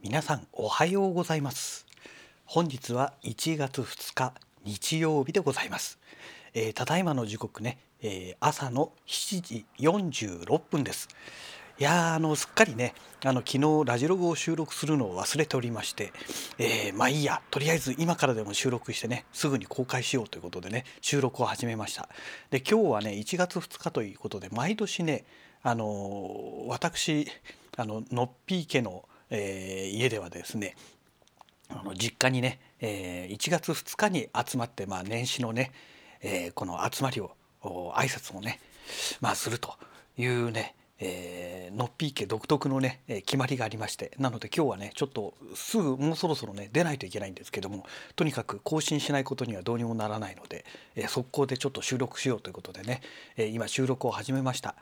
皆さんおはようございます。本日は1月2日日曜日でございます、えー、ただいまの時刻ね、えー、朝の7時46分です。いやあのすっかりねあの昨日ラジログを収録するのを忘れておりまして、えー、まあいいやとりあえず今からでも収録してねすぐに公開しようということでね収録を始めました。で今日はね1月2日ということで毎年ねあの私あののっぴー家の、えー、家ではですねあの実家にね、えー、1月2日に集まって、まあ、年始のね、えー、この集まりを挨拶をね、まあ、するというねえー、のっぴー家独特のね、え、決まりがありましてなので今日はねちょっとすぐもうそろそろね出ないといけないんですけどもとにかく更新しないことにはどうにもならないので、えー、速攻でちょっと収録しようということでね、え今収録を始めました。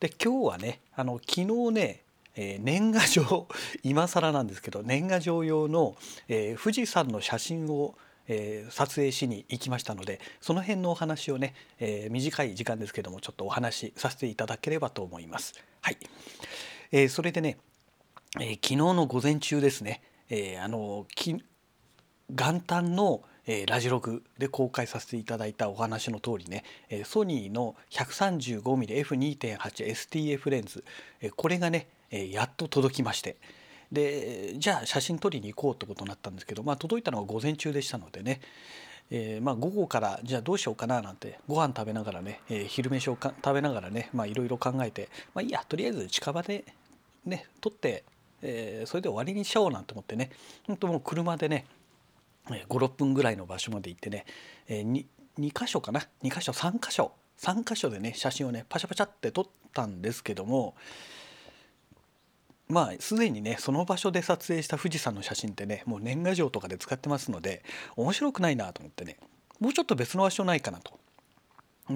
で今日はねあの昨日ねえー、年賀状 今更なんですけど年賀状用の、えー、富士山の写真をえー、撮影しに行きましたのでその辺のお話をね、えー、短い時間ですけどもちょっとお話しさせていただければと思います。はい、えー、それでね、え昨日の午前中ですね、えあの元旦のえラジログで公開させていただいたお話の通りね、えソニーの 135mmF2.8STF レンズ、えこれがね、えやっと届きまして、でじゃあ写真撮りに行こうってことになったんですけど、まあ、届いたのは午前中でしたのでね、えー、まあ午後からじゃあどうしようかななんてご飯食べながらね、えー、昼飯を食べながらねいろいろ考えてまあいいやとりあえず近場でね撮って、えー、それで終わりにしちゃおうなんて思ってね。本当もう車でね56分ぐらいの場所まで行ってね、えー、2, 2箇所かな？2箇所3箇所。3箇所でね写真をねパシャパシャって撮ったんですけどもまあすでにねその場所で撮影した富士山の写真ってねもう年賀状とかで使ってますので面白くないなと思ってねもうちょっと別の場所ないかなと。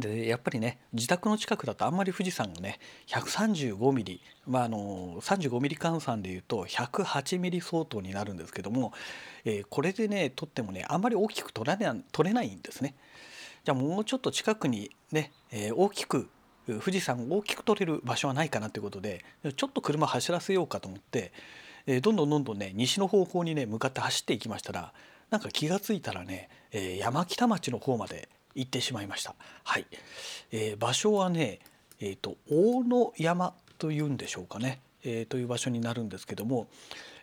でやっぱりね自宅の近くだとあんまり富士山がね135ミリまああの35ミリ換算でいうと108ミリ相当になるんですけども、えー、これでね撮ってもねあんまり大きく撮れ撮れないんですね。じゃあもうちょっと近くにね、えー、大きく富士山大きく撮れる場所はないかなということでちょっと車走らせようかと思って、どんどんどんどんね西の方向にね向かって走っていきましたらなんか気が付いたらね、山北町の方まで行ってしまいました。はい、えー、場所はね、えーと、大野山というんでしょうかね、えー、という場所になるんですけども、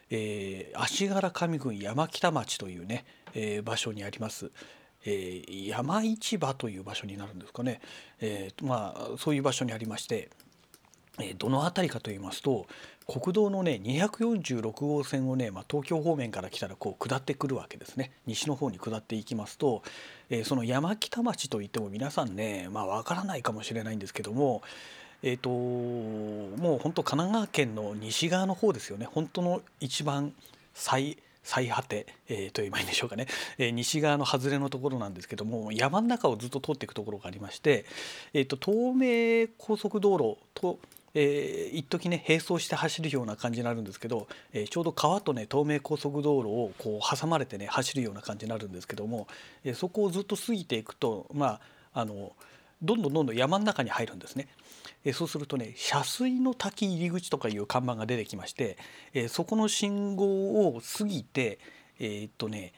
えー、足柄上郡山北町というね、えー、場所にあります。えー、山市場という場所になるんですかね、えー、まあそういう場所にありまして、えー、どの辺りかと言いますと国道のね246号線をね、まあ、東京方面から来たらこう下ってくるわけですね。西の方に下っていきますと、えー、その山北町といっても皆さんねまあわからないかもしれないんですけどもえーと、もう本当神奈川県の西側の方ですよね。本当の一番最最果て、えー、と言えばいいんでしょうかね、えー、西側の外れのところなんですけども山の中をずっと通っていくところがありまして、えーと、東名高速道路とえー、一時ね並走して走るような感じになるんですけど、えー、ちょうど川とね東名高速道路をこう挟まれてね走るような感じになるんですけども、えー、そこをずっと過ぎていくとまああのどんどんどんどん山の中に入るんですね。えそうするとね遮水の滝入り口とかいう看板が出てきまして、えそこの信号を過ぎてえー、っとね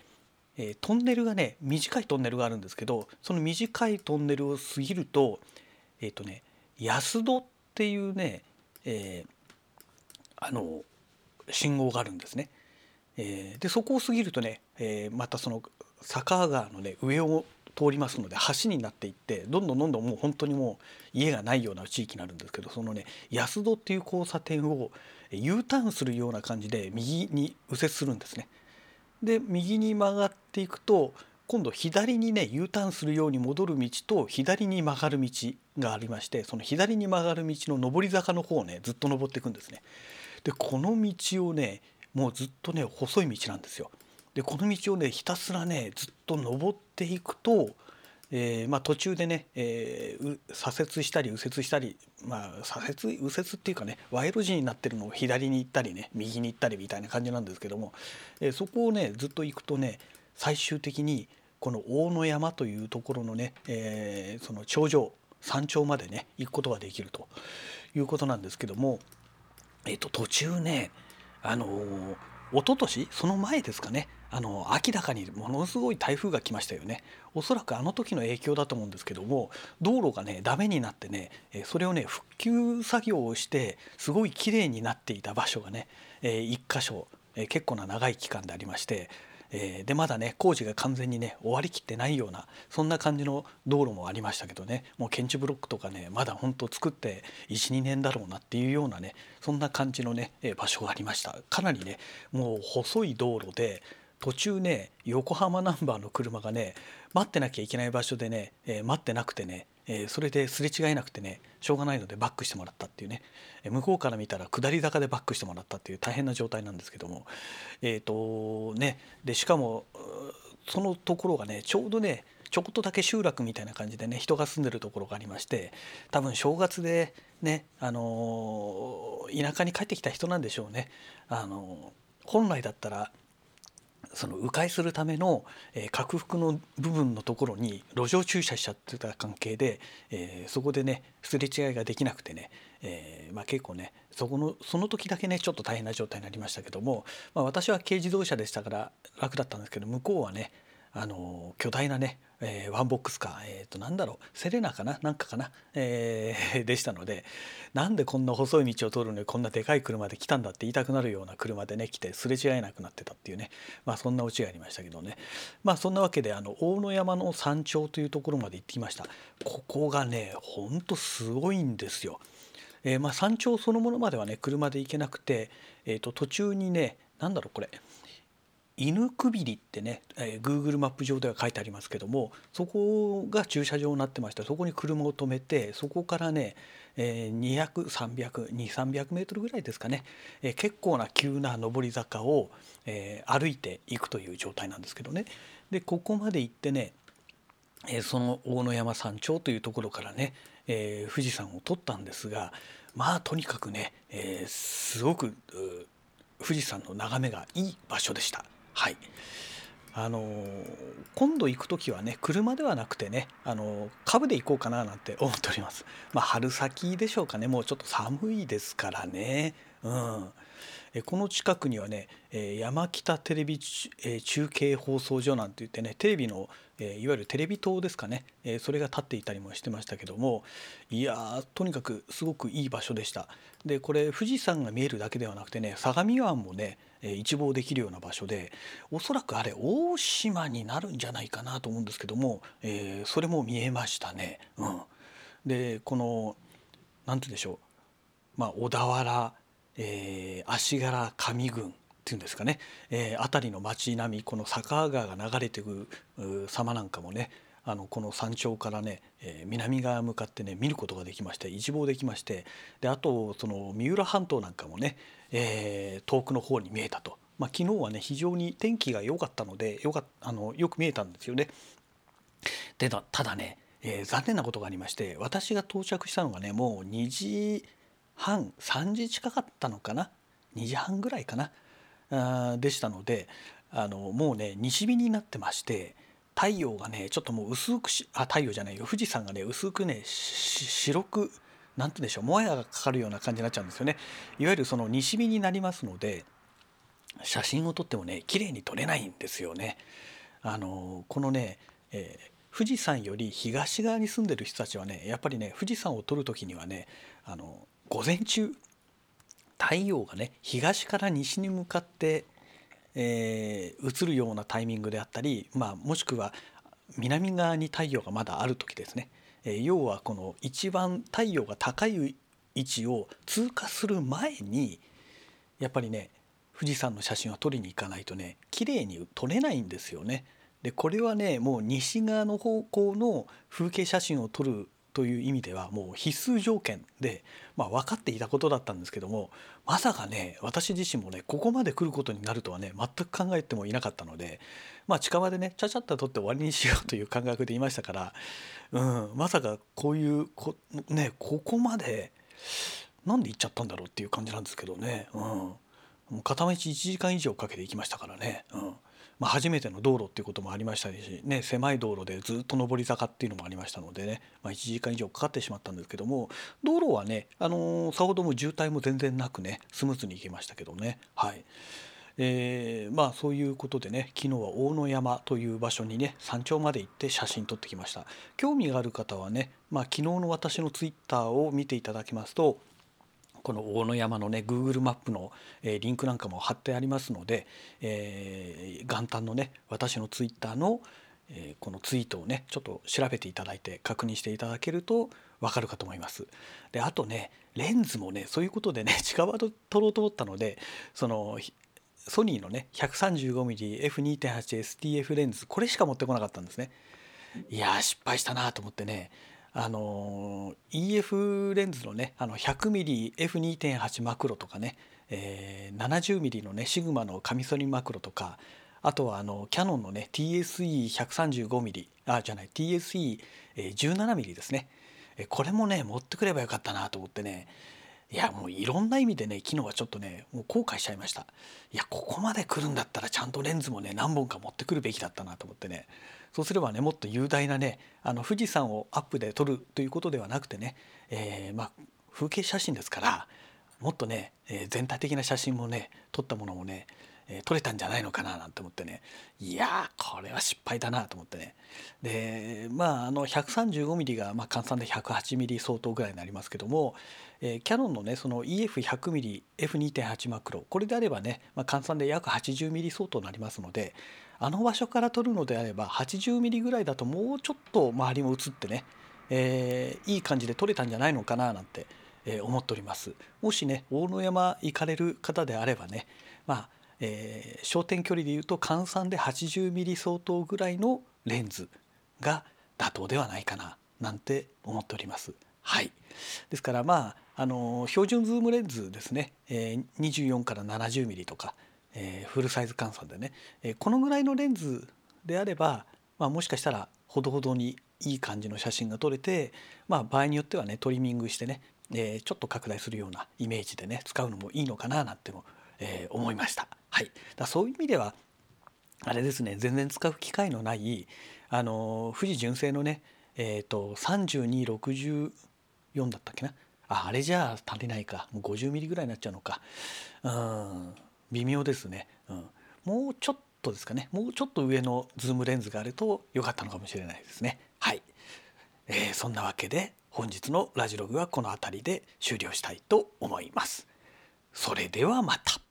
えトンネルがね短いトンネルがあるんですけどその短いトンネルを過ぎるとえー、っとね安戸っていうね、え、あの信号があるんですね。え、でそこを過ぎるとね、え、またその坂川のね上を通りますので橋になっていってどんどんどんどんもう本当にもう家がないような地域になるんですけどそのね安戸っていう交差点を U ターンするような感じで右に右折するんですね。で右に曲がっていくと今度左にね U ターンするように戻る道と左に曲がる道がありましてその左に曲がる道の上り坂の方をねずっと登っていくんですね。でこの道をねもうずっとね細い道なんですよ。でこの道をねひたすらねずっと登っていくと、えー、まあ、途中でね、えー、左折したり右折したり、まあ、左折右折っていうかね Y の字になってるのを左に行ったりね右に行ったりみたいな感じなんですけども、えー、そこをねずっと行くとね最終的にこの大野山というところのね、えその頂上山頂までね行くことができるということなんですけども、えー、と途中ねあの一昨年？その前ですかね？あの明らかにものすごい台風が来ましたよね。おそらくあの時の影響だと思うんですけども道路がねダメになってねそれをね復旧作業をしてすごい綺麗になっていた場所がね1箇所結構な長い期間でありましてえ、でまだね工事が完全にね終わりきってないようなそんな感じの道路もありましたけどねもう建築ブロックとかねまだ本当作って12年だろうなっていうようなねそんな感じのね、場所がありました。かなりねもう細い道路で途中ね横浜ナンバーの車がね待ってなきゃいけない場所でね、えー、待ってなくてねえー、それですれ違えなくてねしょうがないのでバックしてもらったっていうね、え、向こうから見たら下り坂でバックしてもらったっていう大変な状態なんですけどもえっ、とねでしかもそのところがねちょうどねちょこっとだけ集落みたいな感じでね人が住んでるところがありまして多分正月でねあの田舎に帰ってきた人なんでしょうね。あの本来だったらその迂回するための、え、拡幅の部分のところに路上駐車しちゃってた関係で、えー、そこでねすれ違いができなくてね、えー、まあ、結構ねそこのその時だけねちょっと大変な状態になりましたけども、まあ、私は軽自動車でしたから楽だったんですけど向こうはねあの巨大なね、えー、ワンボックスカー、えー、となんだろうセレナかななんかかな、えー、でしたのでなんでこんな細い道を通るのにこんなでかい車で来たんだって言いたくなるような車でね来てすれ違えなくなってたっていうねまあそんなオチがありましたけどね。まあそんなわけであの大野山の山頂というところまで行ってきました。ここがねほんとすごいんですよ。えー、まあ山頂そのものまではね車で行けなくて、えー、と途中にね何だろうこれ。犬首里ってね、えー、Google マップ上では書いてありますけどもそこが駐車場になってましてそこに車を止めてそこからね、えー、200300メートルぐらいですかね、えー、結構な急な上り坂を、えー、歩いていくという状態なんですけどねでここまで行ってね、えー、その大野山山頂というところからね、え、富士山を撮ったんですがまあとにかくね、え、すごく富士山の眺めがいい場所でした。はい。あの今度行く時はね車ではなくてねあの株で行こうかななんて思っております。まあ春先でしょうかね。もうちょっと寒いですからね。うん。この近くにはね山北テレビ中継放送所なんて言ってねテレビのいわゆるテレビ塔ですかねそれが立っていたりもしてましたけどもいやとにかくすごくいい場所でした。でこれ富士山が見えるだけではなくてね相模湾もね一望できるような場所でおそらくあれ大島になるんじゃないかなと思うんですけども、えー、それも見えましたね。うん、でこの何て言うんでしょう、まあ、小田原えー、足柄上郡っていうんですかね、えー、辺りの町並みこの坂川が流れていく様なんかもねあのこの山頂からね、えー、南側向かってね見ることができまして一望できましてであとその三浦半島なんかもね、えー、遠くの方に見えたと、まあ、昨日はね非常に天気が良かったのでよかあのよく見えたんですよね。でただね、えー、残念なことがありまして私が到着したのがねもう2時半3時近かったのかな？2時半ぐらいかな？あでしたのであのもうね西日になってまして太陽がねちょっともう薄くしあ太陽じゃないよ。富士山がね薄くね白く何て言うんでしょうもやがかかるような感じになっちゃうんですよね。いわゆるその西日になりますので写真を撮ってもね綺麗に撮れないんですよね。あのこのね、えー、富士山より東側に住んでる人たちはねやっぱりね富士山を撮る時にはねあの午前中太陽がね東から西に向かって、えー、移るようなタイミングであったり、まあ、もしくは南側に太陽がまだある時ですね、えー、要はこの一番太陽が高い位置を通過する前にやっぱりね富士山の写真を撮りに行かないとね綺麗に撮れないんですよね。でこれはねもう西側の方向の風景写真を撮るという意味ではもう必須条件で、まあ、分かっていたことだったんですけどもまさかね私自身もねここまで来ることになるとはね全く考えてもいなかったので、まあ、近場でねちゃちゃっと取って終わりにしようという感覚でいましたから、うん、まさかこういうこ,、ね、ここまでなんで行っちゃったんだろうっていう感じなんですけどね、うん、もう片道1時間以上かけて行きましたからね。うんまあ、初めての道路っていうこともありましたし、ね、狭い道路でずっと上り坂っていうのもありましたのでね、まあ、1時間以上かかってしまったんですけども道路はね、あのー、さほども渋滞も全然なくねスムーズに行けましたけどね。はいえー、まあそういうことでね昨日は大野山という場所にね山頂まで行って写真撮ってきました興味がある方はね、まあ、昨日の私のツイッターを見ていただきますとこの大野山のね Google マップの、えー、リンクなんかも貼ってありますので、えー、元旦のね私のツイッターの、えー、このツイートをねちょっと調べていただいて確認していただけるとわかるかと思います。であとねレンズもねそういうことでね 近場で撮ろうと思ったのでそのソニーのね 135mmF2.8STF レンズこれしか持ってこなかったんですね。いや失敗したなと思ってねあの EF レンズのねあの 100mmF2.8 マクロとかね、えー、70mm のねシグマのカミソリマクロとかあとはあのキヤノンのね TSE135mm あじゃない TSE17mm ですね。これもね持ってくればよかったなと思ってねいやもういろんな意味でね昨日はちょっとねもう後悔しちゃいました。いやここまで来るんだったらちゃんとレンズもね何本か持ってくるべきだったなと思ってね。そうすればねもっと雄大なねあの富士山をアップで撮るということではなくてね、えー、まあ風景写真ですからもっとね、えー、全体的な写真もね撮ったものもねえー、取れたんじゃないのかななんて思ってね。いやこれは失敗だなと思ってね。でまああの 135mm が、まあ、換算で 108mm 相当ぐらいになりますけども、えー、キヤノンのねその EF100mmF2.8 マクロこれであればね、まあ、換算で約 80mm 相当になりますのであの場所から撮るのであれば 80mm ぐらいだともうちょっと周りも映ってね、えー、いい感じで撮れたんじゃないのかななんて、え思っております。もしね大野山行かれる方であればねまあえー、焦点距離でいうと換算で 80mm 相当ぐらいのレンズが妥当ではないかななんて思っております。はい、ですからまああの標準ズームレンズですね、えー、24から 70mm とか、えー、フルサイズ換算でね、えー、このぐらいのレンズであれば、まあ、もしかしたらほどほどにいい感じの写真が撮れて、まあ、場合によってはねトリミングしてね、えー、ちょっと拡大するようなイメージでね使うのもいいのかななんても、えー、思いました。はい、だそういう意味ではあれですね全然使う機会のないあの富士純正のねえっ、ー、と3264だったっけな。ああれじゃあ足りないか。もう50ミリぐらいになっちゃうのか。うん。微妙ですね、うん、もうちょっとですかね。もうちょっと上のズームレンズがあると良かったのかもしれないですね。はい、えー、そんなわけで本日のラジログはこの辺りで終了したいと思います。それではまた。